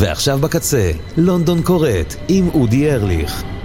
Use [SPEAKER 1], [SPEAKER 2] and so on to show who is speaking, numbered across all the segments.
[SPEAKER 1] ועכשיו בקצה, לונדון קורט עם אודי ארליך.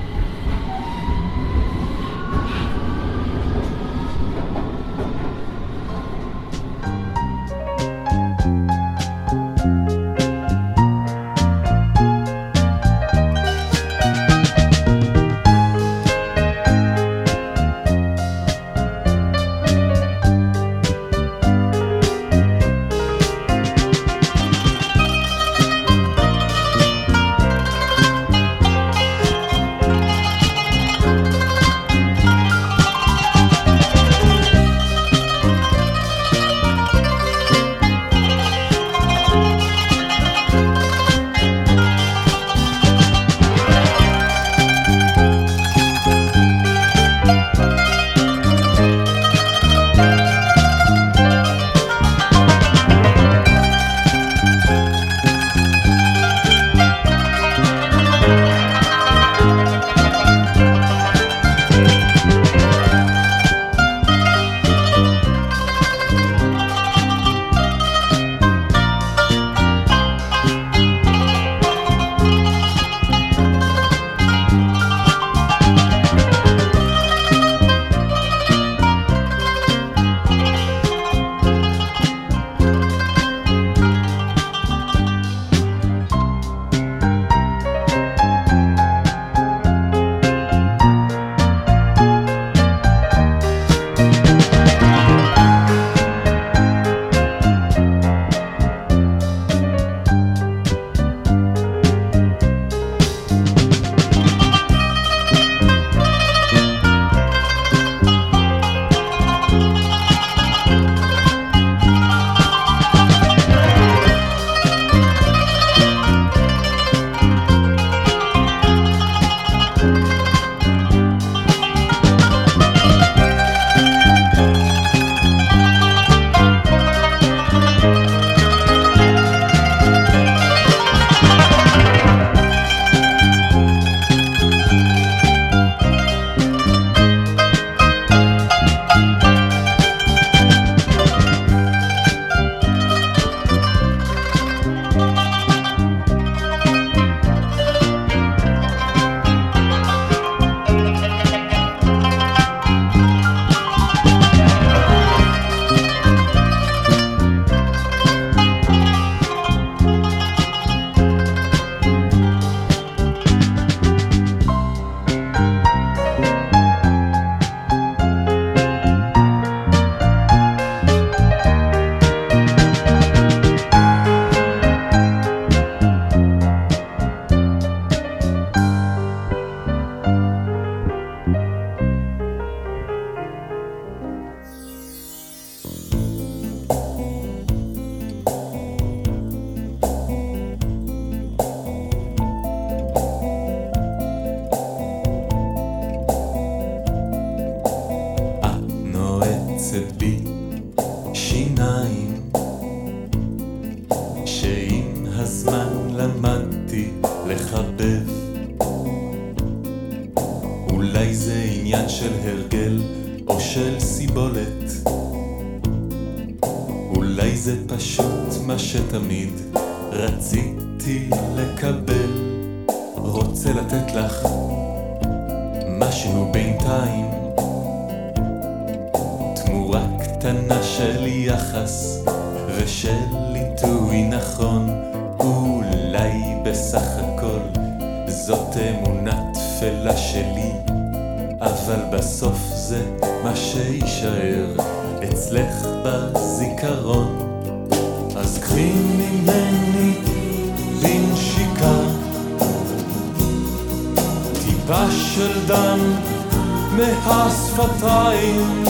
[SPEAKER 2] שפתיים.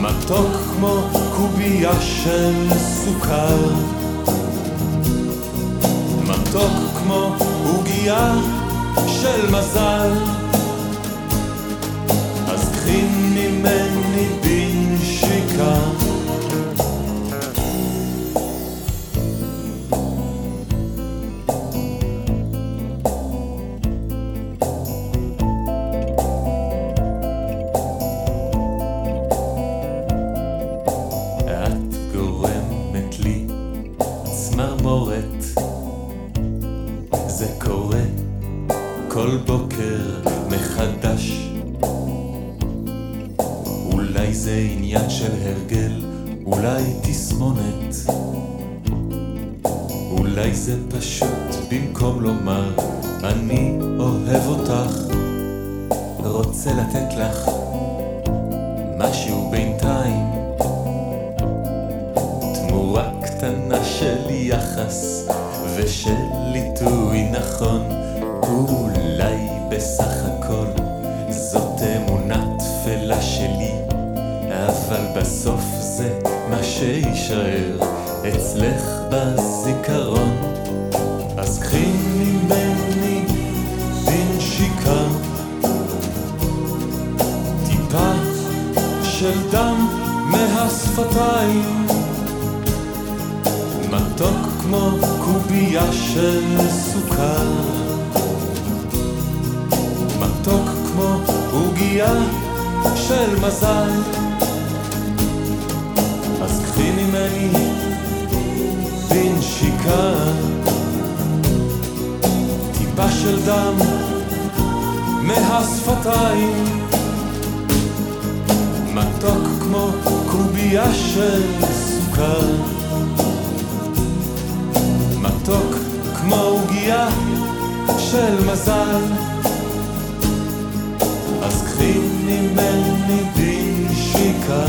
[SPEAKER 2] מתוק כמו קובייה של סוכר.
[SPEAKER 1] מתוק כמו עוגייה של מזל. זה עניין של הרגל, אולי תסמונת. אולי זה פשוט במקום לומר אני אוהב אותך רוצה לתת לך משהו בינתיים. תמורה קטנה של יחס ושל עיתוי נכון אולי בסך הכל בסוף זה מה שיישאר אצלך בזיכרון. אז קחי ממני בנשיקה טיפה של דם מהשפתיים. מתוק כמו קובייה של סוכר. מתוק כמו עוגייה של מזל קחי ממני בנשיקה טיפה של דם מהשפתיים. מתוק כמו קובייה של סוכר. מתוק כמו עוגייה של מזל. אז קחי ממני בנשיקה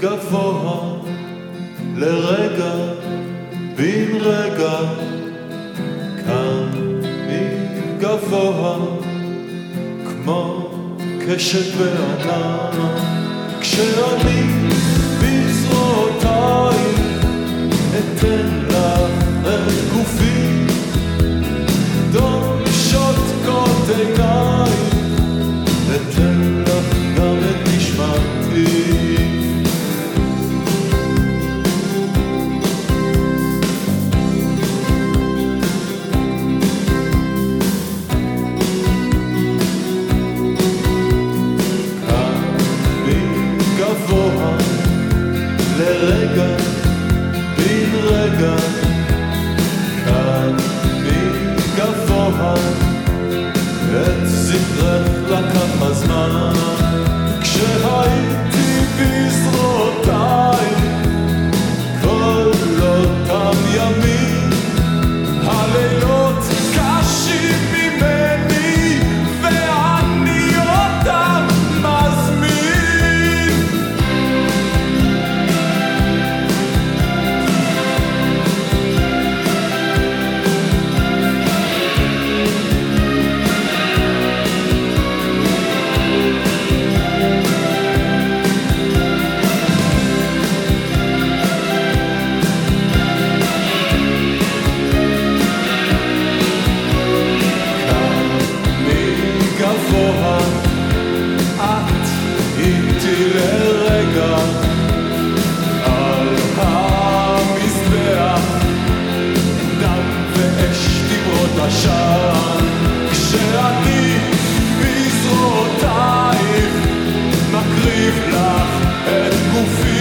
[SPEAKER 1] מגבוה לרגע, בן רגע, כאן מגבוה, כמו קשת בענן, כשאני בזרועותיי אתן לך את גופי, זכרך לקח הזמן,
[SPEAKER 3] מקריב לך את
[SPEAKER 4] גופי.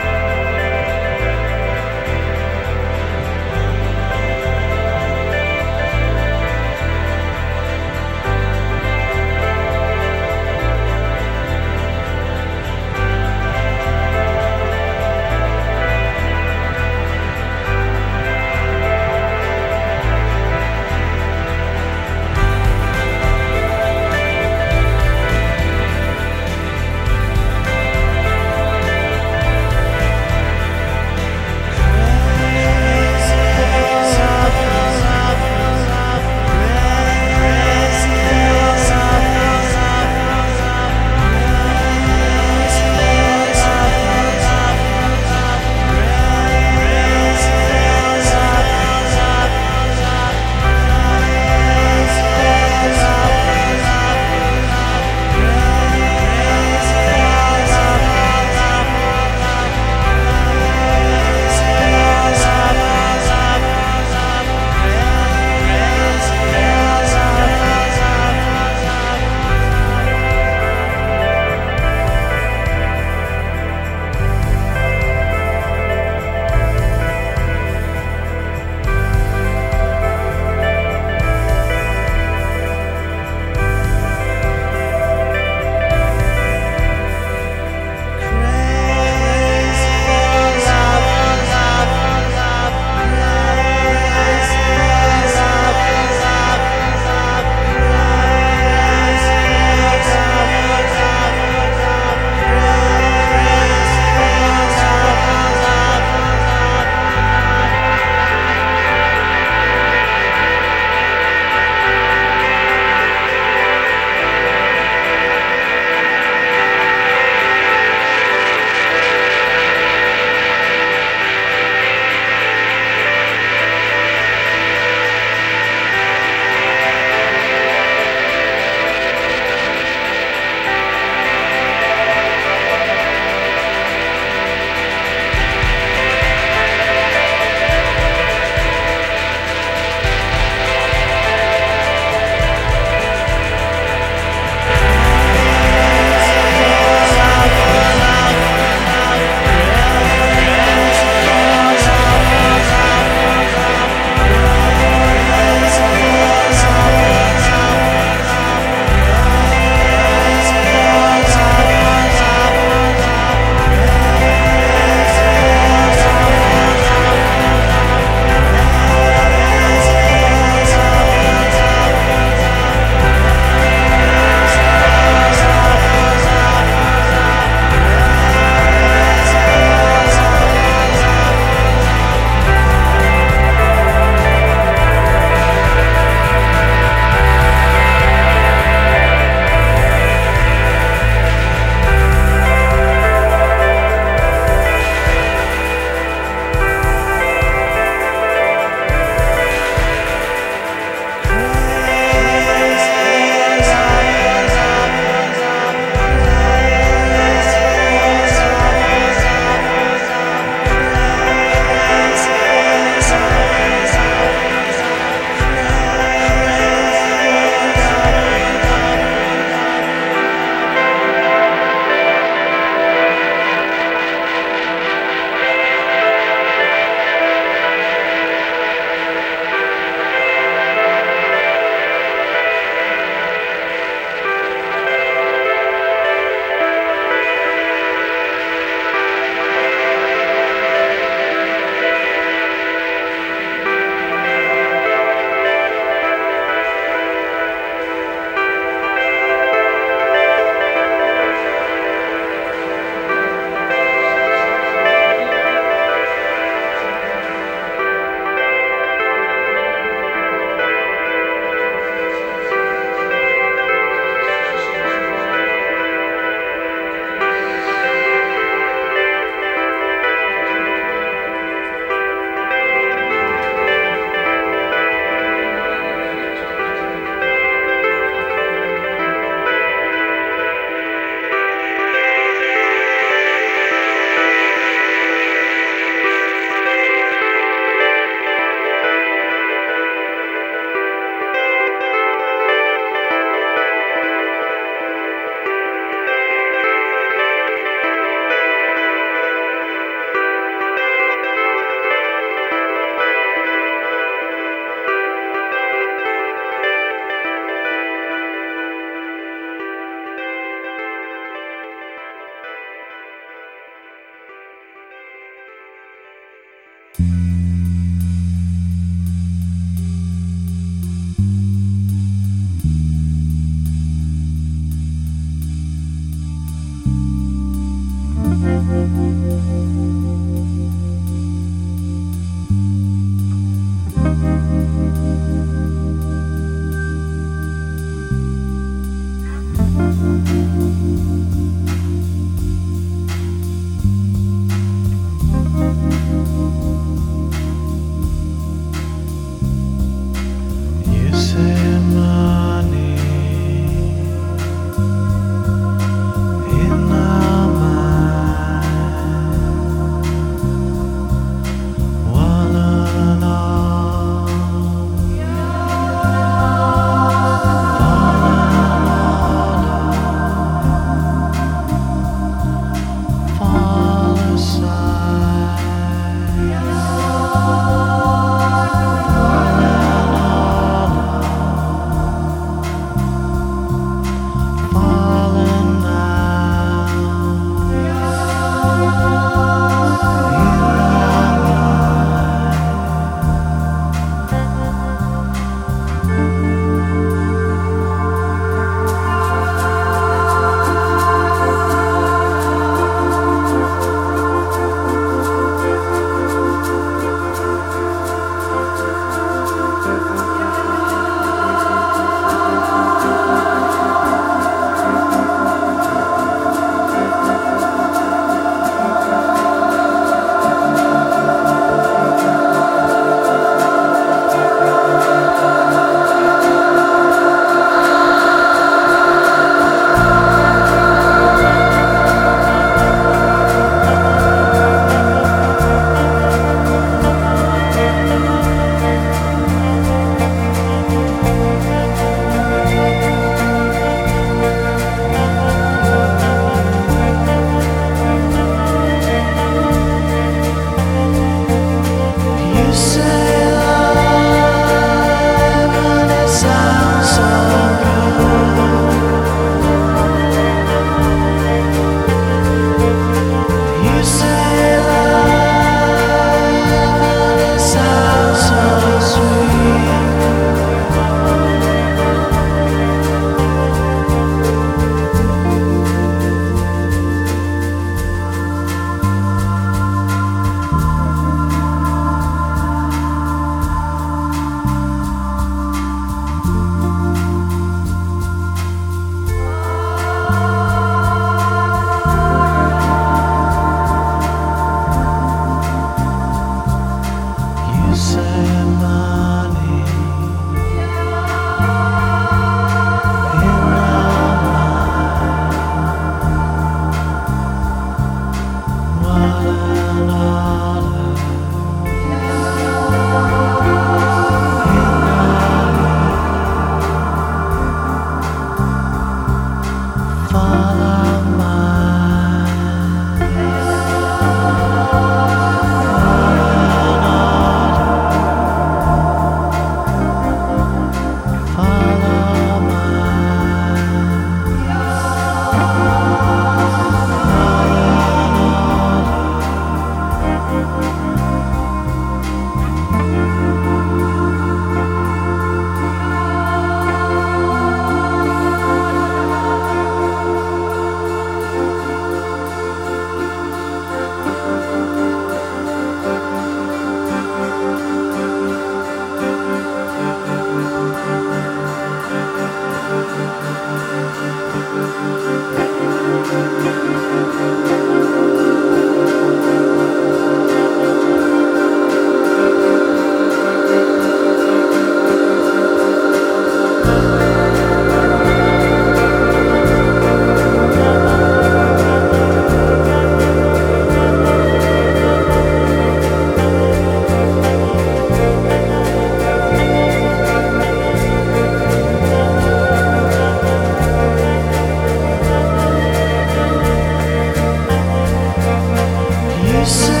[SPEAKER 4] say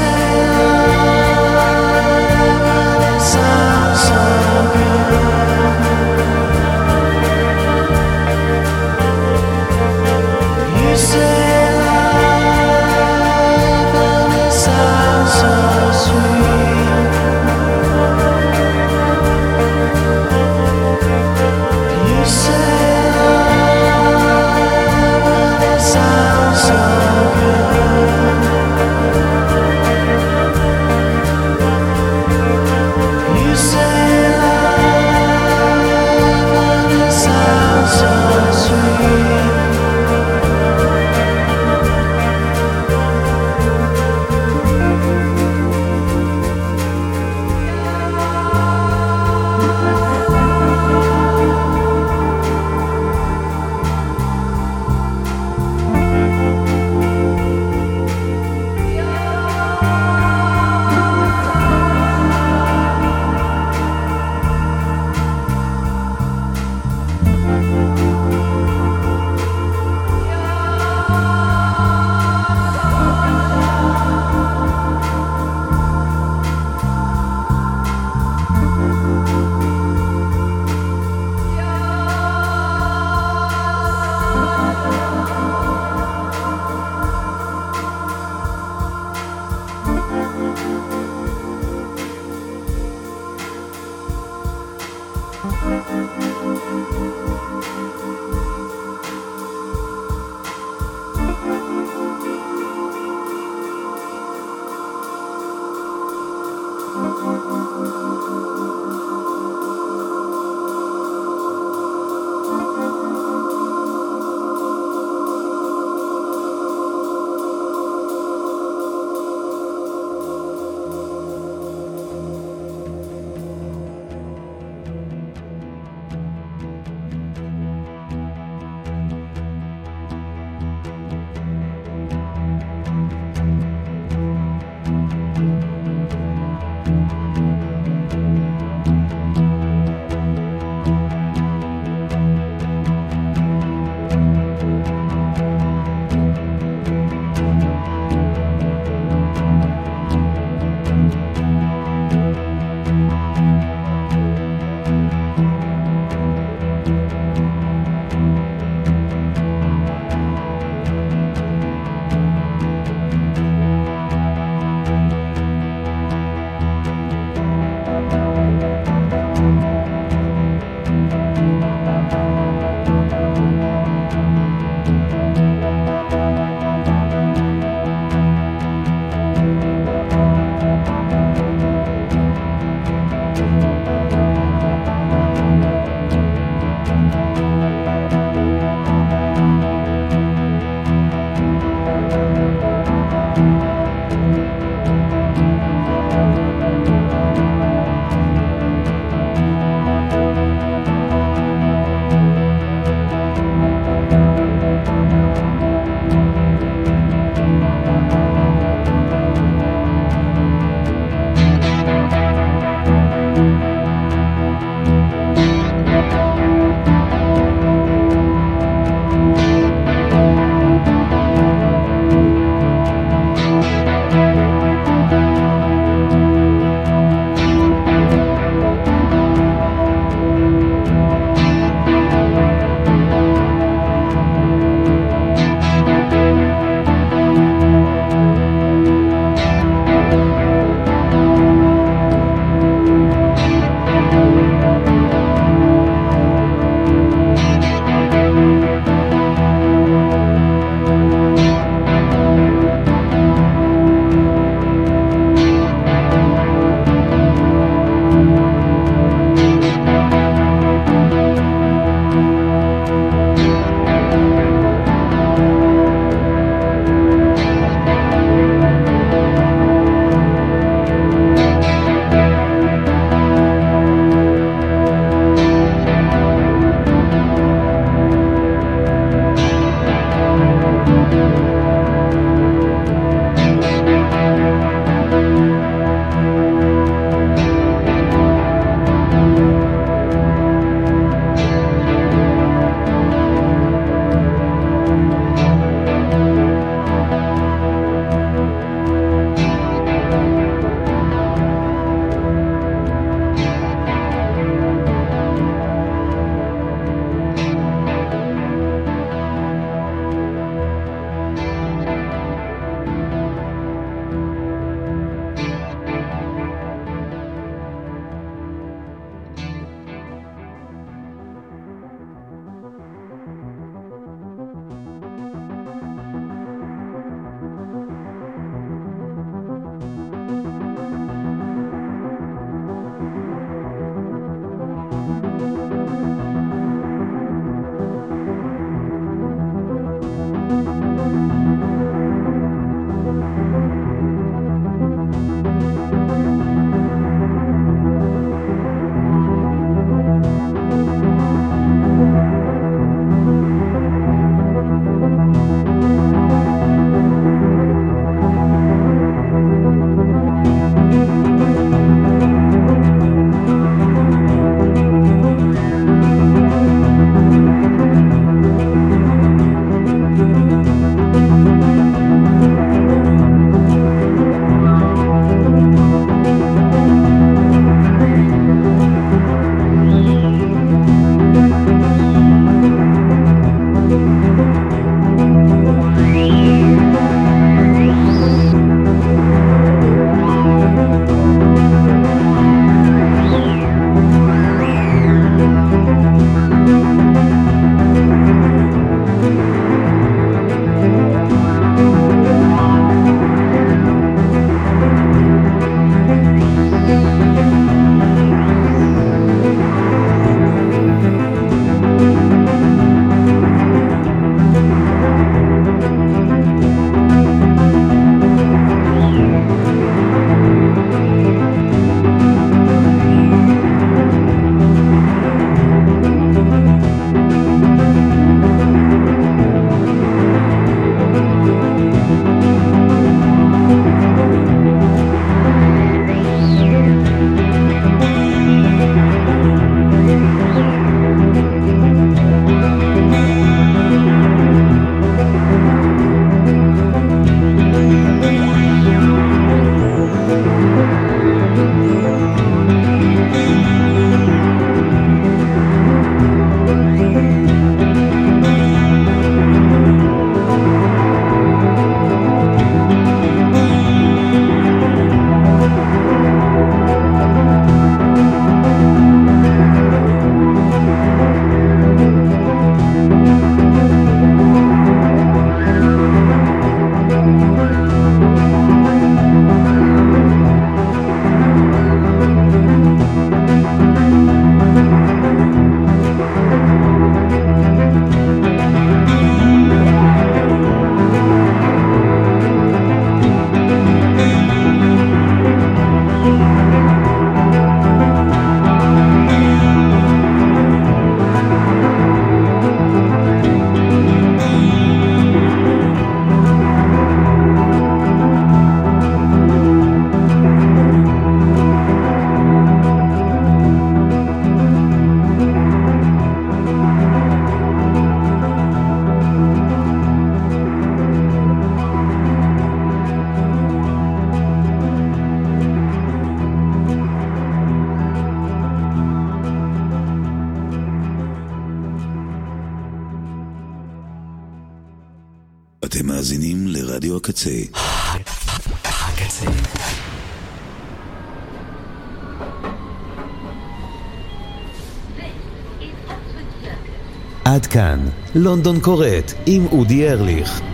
[SPEAKER 4] לונדון קורט עם אודי ארליך.